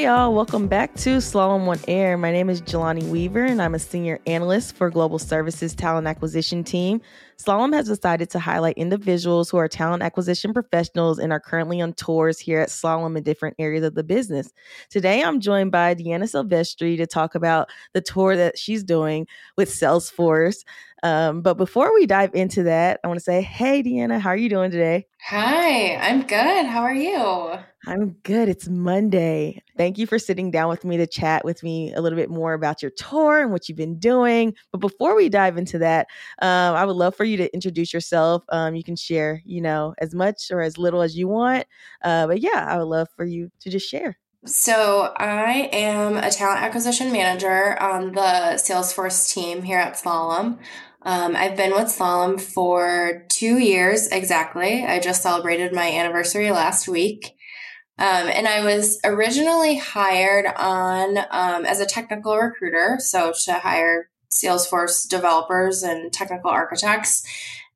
Hey, y'all, welcome back to Slalom On Air. My name is Jalonni Weaver, and I'm a senior analyst for Global Services Talent Acquisition Team. Slalom has decided to highlight individuals who are talent acquisition professionals and are currently on tours here at Slalom in different areas of the business. Today, I'm joined by Deanna Silvestri to talk about the tour that she's doing with Salesforce. Um, but before we dive into that, I want to say, hey, Deanna, how are you doing today? Hi, I'm good. How are you? I'm good. It's Monday. Thank you for sitting down with me to chat with me a little bit more about your tour and what you've been doing. But before we dive into that, um, I would love for you to introduce yourself. Um, you can share, you know, as much or as little as you want. Uh, but yeah, I would love for you to just share. So, I am a talent acquisition manager on the Salesforce team here at Slalom. Um, I've been with Slalom for two years exactly. I just celebrated my anniversary last week. Um, and I was originally hired on um, as a technical recruiter, so to hire Salesforce developers and technical architects.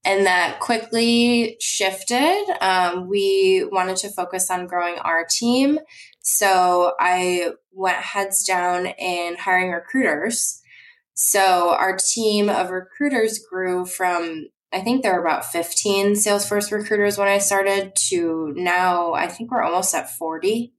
And that quickly shifted. Um, we wanted to focus on growing our team. So I went heads down in hiring recruiters. So our team of recruiters grew from I think there were about 15 Salesforce recruiters when I started to now I think we're almost at 40.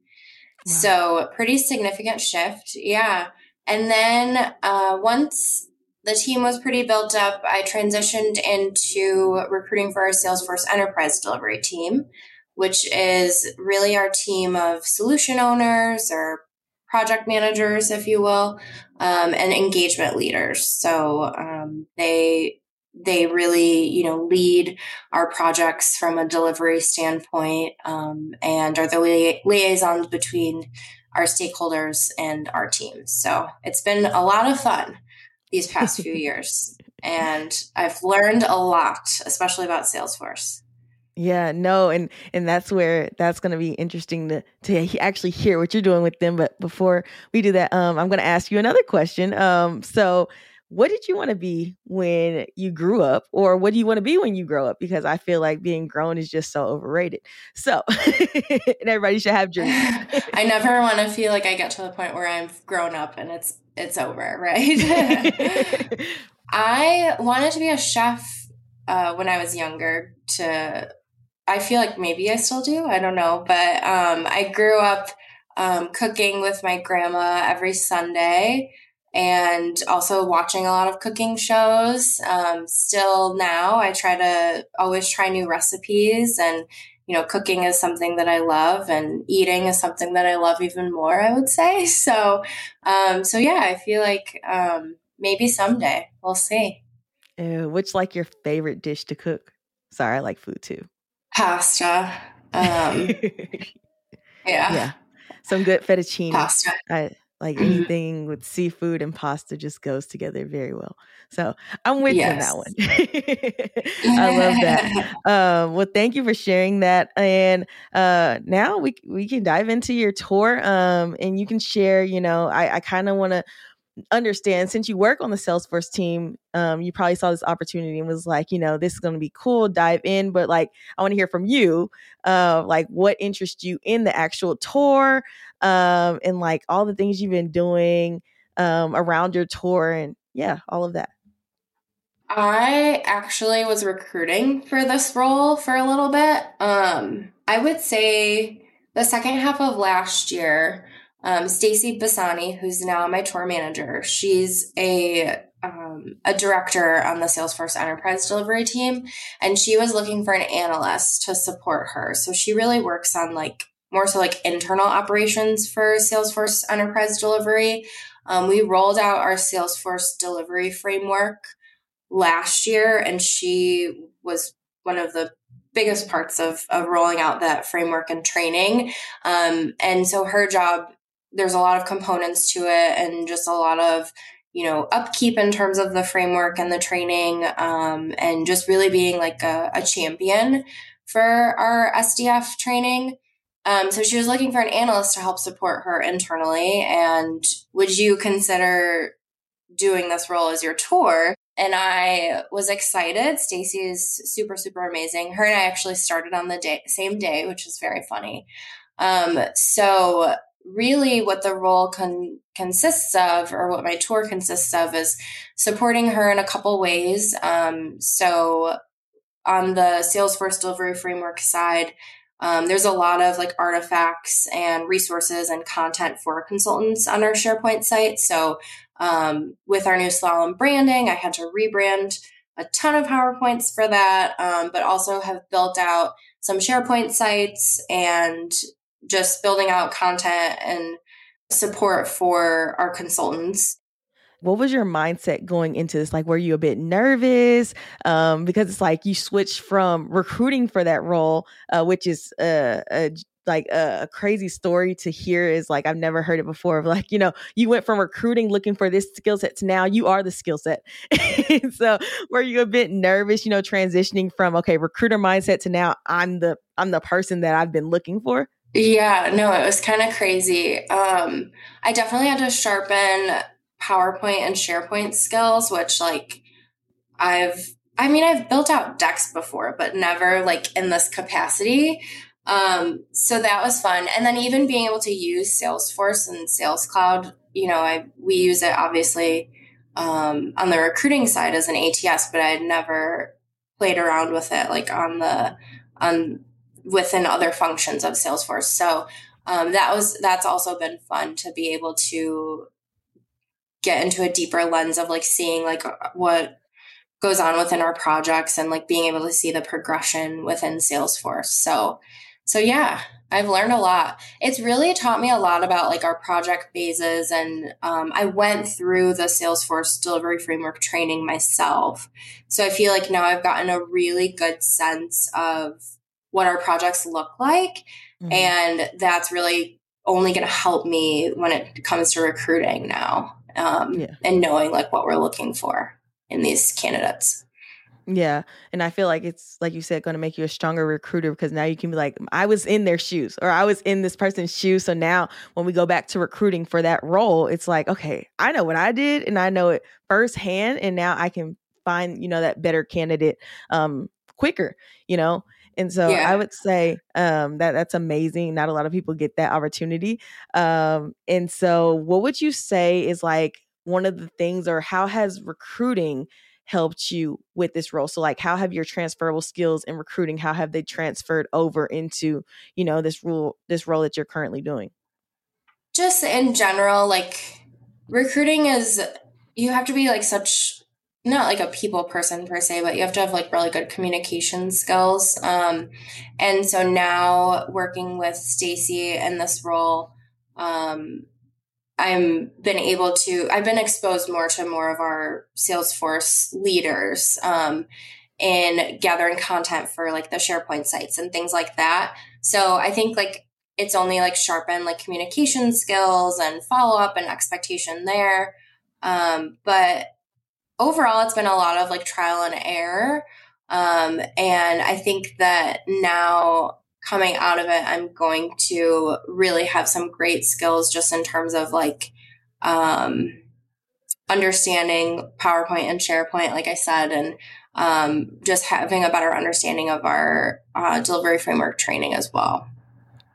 Wow. So pretty significant shift. Yeah. And then uh, once the team was pretty built up, I transitioned into recruiting for our Salesforce enterprise delivery team, which is really our team of solution owners or project managers, if you will, um, and engagement leaders. So um, they they really, you know, lead our projects from a delivery standpoint um, and are the li- liaisons between our stakeholders and our teams. So it's been a lot of fun these past few years. And I've learned a lot, especially about Salesforce. Yeah, no, and and that's where that's going to be interesting to to actually hear what you're doing with them. But before we do that, um, I'm going to ask you another question. Um, so what did you want to be when you grew up or what do you want to be when you grow up? Because i feel like being grown is just so overrated. So and everybody should have dreams. I never want to feel like i get to the point where i'm grown up and it's it's over right? I wanted to be a chef uh, when i was younger to i feel like maybe i still do i don't know but um, i grew up um, cooking with my grandma every sunday and also watching a lot of cooking shows. Um, still now, I try to always try new recipes and you know, cooking is something that I love and eating is something that I love even more, I would say. So, um, so yeah, I feel like, um, maybe someday we'll see. Ew, which like your favorite dish to cook? Sorry, I like food too. Pasta. Um, yeah. Yeah. Some good fettuccine. Pasta. I, like mm-hmm. anything with seafood and pasta just goes together very well. So I'm with yes. you on that one. I love that. Um, well, thank you for sharing that. And uh, now we we can dive into your tour. Um, and you can share. You know, I, I kind of want to understand since you work on the Salesforce team, um, you probably saw this opportunity and was like, you know, this is going to be cool, dive in. But like, I want to hear from you, uh, like what interests you in the actual tour, um, and like all the things you've been doing um, around your tour, and yeah, all of that. I actually was recruiting for this role for a little bit. Um, I would say the second half of last year um, Stacy Bassani, who's now my tour manager, she's a um, a director on the Salesforce Enterprise Delivery team, and she was looking for an analyst to support her. So she really works on like more so like internal operations for Salesforce Enterprise Delivery. Um, we rolled out our Salesforce delivery framework last year, and she was one of the biggest parts of, of rolling out that framework and training. Um, and so her job there's a lot of components to it and just a lot of you know upkeep in terms of the framework and the training um, and just really being like a, a champion for our sdf training um, so she was looking for an analyst to help support her internally and would you consider doing this role as your tour and I was excited. Stacy is super, super amazing. Her and I actually started on the day, same day, which is very funny. Um, so really what the role con- consists of, or what my tour consists of, is supporting her in a couple ways. Um, so on the Salesforce delivery framework side, um, there's a lot of like artifacts and resources and content for consultants on our SharePoint site. So um, with our new slalom branding, I had to rebrand a ton of PowerPoints for that, um, but also have built out some SharePoint sites and just building out content and support for our consultants what was your mindset going into this? Like, were you a bit nervous? Um, because it's like you switched from recruiting for that role, uh, which is a, like a, a, crazy story to hear. Is like I've never heard it before. Of like, you know, you went from recruiting looking for this skill set to now you are the skill set. so, were you a bit nervous? You know, transitioning from okay recruiter mindset to now I'm the I'm the person that I've been looking for. Yeah, no, it was kind of crazy. Um, I definitely had to sharpen PowerPoint and SharePoint skills, which like I've I mean I've built out decks before, but never like in this capacity. Um, so that was fun. And then even being able to use Salesforce and Sales Cloud, you know, I we use it obviously um, on the recruiting side as an ATS, but I had never played around with it like on the on within other functions of Salesforce. So um, that was that's also been fun to be able to get into a deeper lens of like seeing like what goes on within our projects and like being able to see the progression within Salesforce. So, so yeah, I've learned a lot. It's really taught me a lot about like our project phases. And um, I went through the Salesforce delivery framework training myself. So I feel like now I've gotten a really good sense of what our projects look like. Mm-hmm. And that's really only going to help me when it comes to recruiting now um, yeah. and knowing like what we're looking for in these candidates. Yeah. And I feel like it's, like you said, going to make you a stronger recruiter because now you can be like, I was in their shoes or I was in this person's shoes. So now when we go back to recruiting for that role, it's like, okay, I know what I did and I know it firsthand. And now I can find, you know, that better candidate um, quicker, you know? And so yeah. I would say um, that that's amazing. Not a lot of people get that opportunity. Um, and so, what would you say is like one of the things, or how has recruiting helped you with this role? So, like, how have your transferable skills in recruiting? How have they transferred over into you know this role this role that you're currently doing? Just in general, like recruiting is you have to be like such not like a people person per se, but you have to have like really good communication skills. Um, and so now working with Stacy in this role, um, I'm been able to, I've been exposed more to more of our Salesforce leaders, um, in gathering content for like the SharePoint sites and things like that. So I think like it's only like sharpen like communication skills and follow up and expectation there. Um, but overall, it's been a lot of like trial and error. Um, and I think that now coming out of it, I'm going to really have some great skills just in terms of like um, understanding PowerPoint and SharePoint, like I said, and um, just having a better understanding of our uh, delivery framework training as well.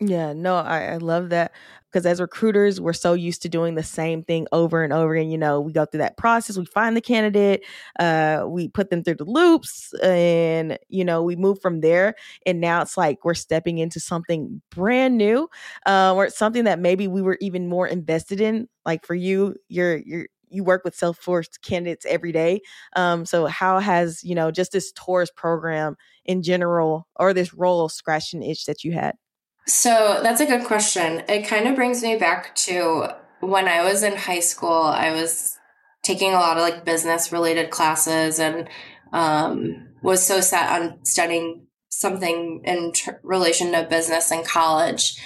Yeah, no, I, I love that because as recruiters we're so used to doing the same thing over and over again you know we go through that process we find the candidate uh, we put them through the loops and you know we move from there and now it's like we're stepping into something brand new uh, or something that maybe we were even more invested in like for you you're you're you work with Salesforce candidates every day. Um, so how has you know just this Tours program in general, or this role of scratch itch that you had? So that's a good question. It kind of brings me back to when I was in high school, I was taking a lot of like business related classes and um, was so set on studying something in tr- relation to business in college.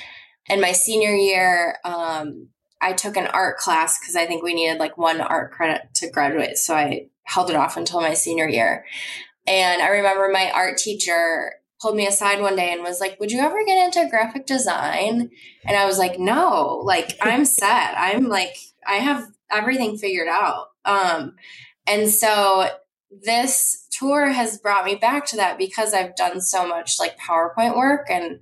And my senior year, um, I took an art class because I think we needed like one art credit to graduate. So I held it off until my senior year. And I remember my art teacher pulled me aside one day and was like, Would you ever get into graphic design? And I was like, No, like I'm set. I'm like, I have everything figured out. Um, and so this tour has brought me back to that because I've done so much like PowerPoint work and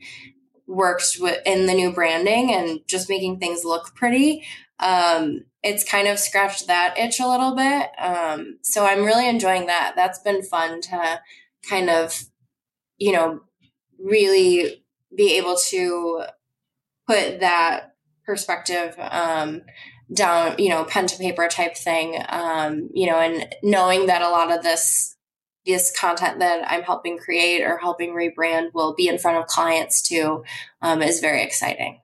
worked with in the new branding and just making things look pretty. Um, it's kind of scratched that itch a little bit. Um, so I'm really enjoying that. That's been fun to kind of, you know, really be able to put that perspective um, down, you know, pen to paper type thing, um, you know, and knowing that a lot of this this content that I'm helping create or helping rebrand will be in front of clients too um, is very exciting.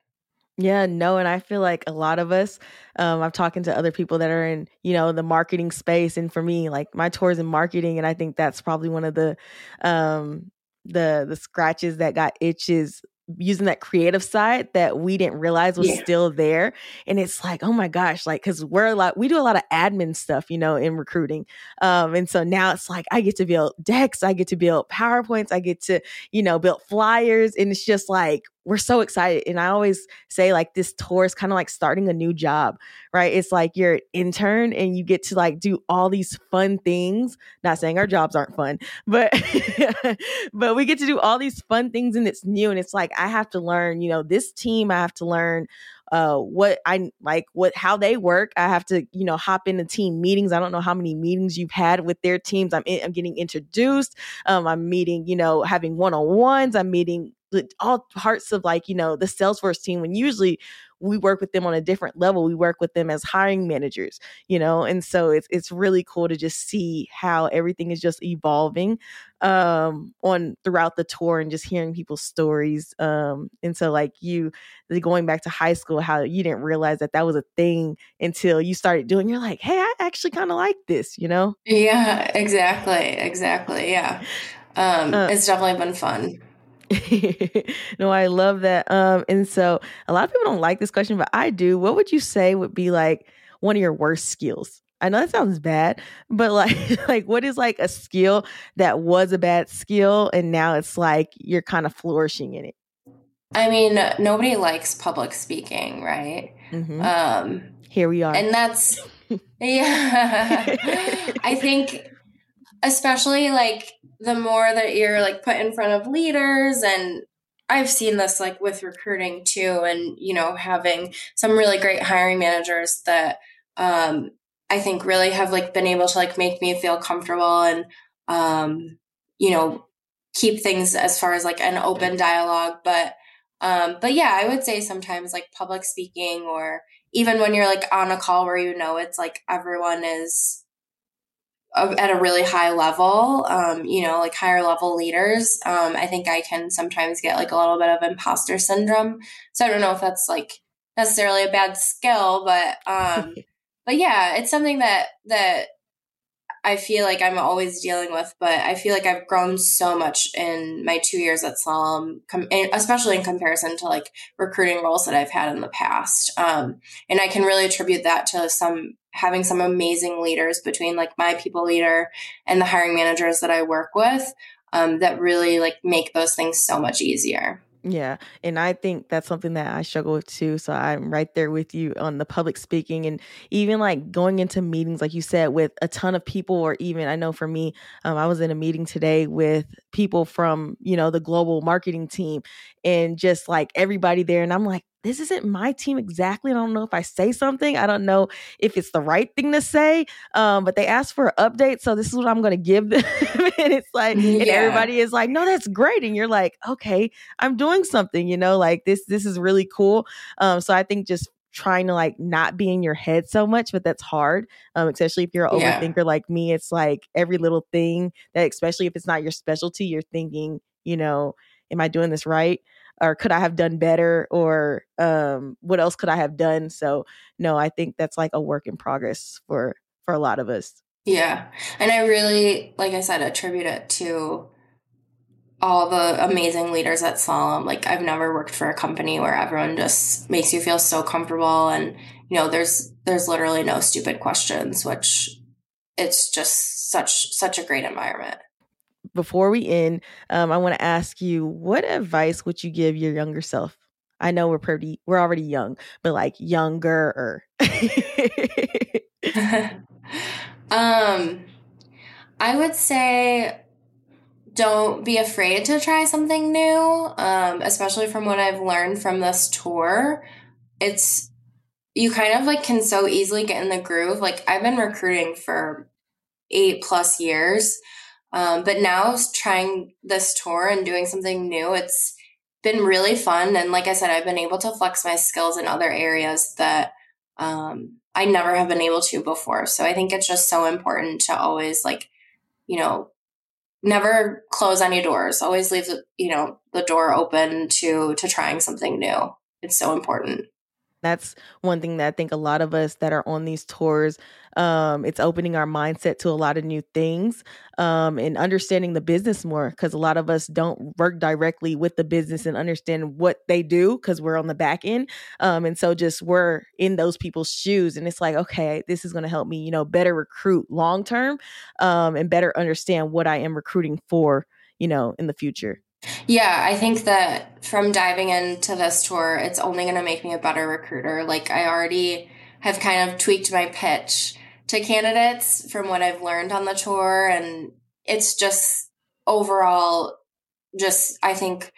Yeah, no, and I feel like a lot of us, um, I'm talking to other people that are in, you know, the marketing space, and for me, like my tours in marketing, and I think that's probably one of the, um, the the scratches that got itches using that creative side that we didn't realize was yeah. still there and it's like oh my gosh like because we're a lot we do a lot of admin stuff you know in recruiting um and so now it's like i get to build decks i get to build powerpoints i get to you know build flyers and it's just like we're so excited. And I always say like this tour is kind of like starting a new job, right? It's like you're an intern and you get to like do all these fun things. Not saying our jobs aren't fun, but but we get to do all these fun things and it's new. And it's like I have to learn, you know, this team, I have to learn uh what I like what how they work. I have to, you know, hop into team meetings. I don't know how many meetings you've had with their teams. I'm in, I'm getting introduced. Um I'm meeting, you know, having one-on-ones. I'm meeting all parts of like you know the salesforce team when usually we work with them on a different level we work with them as hiring managers you know and so it's it's really cool to just see how everything is just evolving um on throughout the tour and just hearing people's stories um and so like you going back to high school how you didn't realize that that was a thing until you started doing you're like hey i actually kind of like this you know? Yeah exactly exactly yeah. Um uh, it's definitely been fun no, I love that. Um, and so a lot of people don't like this question, but I do. What would you say would be like one of your worst skills? I know that sounds bad, but like like what is like a skill that was a bad skill and now it's like you're kind of flourishing in it? I mean, nobody likes public speaking, right? Mm-hmm. Um here we are. And that's yeah. I think especially like the more that you're like put in front of leaders and I've seen this like with recruiting too and you know having some really great hiring managers that um I think really have like been able to like make me feel comfortable and um you know keep things as far as like an open dialogue. But um but yeah I would say sometimes like public speaking or even when you're like on a call where you know it's like everyone is at a really high level, um, you know, like higher level leaders, um, I think I can sometimes get like a little bit of imposter syndrome. So I don't know if that's like necessarily a bad skill, but um, but yeah, it's something that that I feel like I'm always dealing with, but I feel like I've grown so much in my two years at Slalom, especially in comparison to like recruiting roles that I've had in the past. Um, and I can really attribute that to some having some amazing leaders between like my people leader and the hiring managers that I work with um, that really like make those things so much easier. Yeah. And I think that's something that I struggle with too. So I'm right there with you on the public speaking and even like going into meetings, like you said, with a ton of people, or even I know for me, um, I was in a meeting today with people from, you know, the global marketing team and just like everybody there. And I'm like, this isn't my team exactly. I don't know if I say something. I don't know if it's the right thing to say. Um, but they asked for an update, so this is what I'm going to give them. and it's like, yeah. and everybody is like, "No, that's great," and you're like, "Okay, I'm doing something." You know, like this. This is really cool. Um, so I think just trying to like not be in your head so much, but that's hard. Um, especially if you're an yeah. overthinker like me. It's like every little thing that, especially if it's not your specialty, you're thinking, you know, am I doing this right? Or could I have done better or um, what else could I have done? So no, I think that's like a work in progress for for a lot of us. Yeah. And I really, like I said, attribute it to all the amazing leaders at Slalom. Like I've never worked for a company where everyone just makes you feel so comfortable and you know, there's there's literally no stupid questions, which it's just such such a great environment before we end, um, I want to ask you what advice would you give your younger self? I know we're pretty, we're already young, but like younger. um, I would say don't be afraid to try something new, um, especially from what I've learned from this tour. It's you kind of like can so easily get in the groove. Like I've been recruiting for eight plus years. Um, but now trying this tour and doing something new, it's been really fun. And like I said, I've been able to flex my skills in other areas that um, I never have been able to before. So I think it's just so important to always like, you know, never close any doors. Always leave the, you know, the door open to to trying something new. It's so important. That's one thing that I think a lot of us that are on these tours, um, it's opening our mindset to a lot of new things um, and understanding the business more because a lot of us don't work directly with the business and understand what they do because we're on the back end. Um, and so just we're in those people's shoes. And it's like, okay, this is going to help me, you know, better recruit long term um, and better understand what I am recruiting for, you know, in the future. Yeah, I think that from diving into this tour, it's only going to make me a better recruiter. Like, I already have kind of tweaked my pitch to candidates from what I've learned on the tour. And it's just overall, just, I think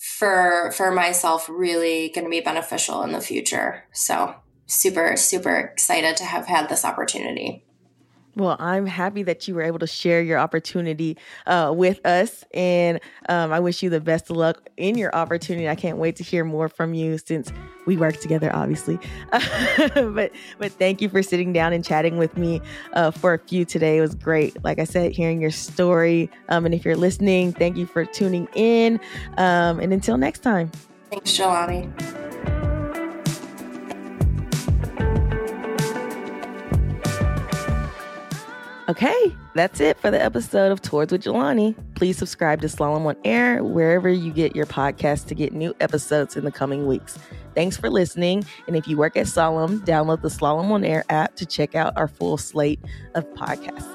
for for myself really going to be beneficial in the future so super super excited to have had this opportunity well, I'm happy that you were able to share your opportunity uh, with us, and um, I wish you the best of luck in your opportunity. I can't wait to hear more from you since we work together, obviously. but but thank you for sitting down and chatting with me uh, for a few today. It was great. Like I said, hearing your story, um, and if you're listening, thank you for tuning in. Um, and until next time. Thanks, Jalonni. Okay, that's it for the episode of Tours with Jalonni. Please subscribe to Slalom on Air wherever you get your podcast to get new episodes in the coming weeks. Thanks for listening. And if you work at Slalom, download the Slalom on Air app to check out our full slate of podcasts.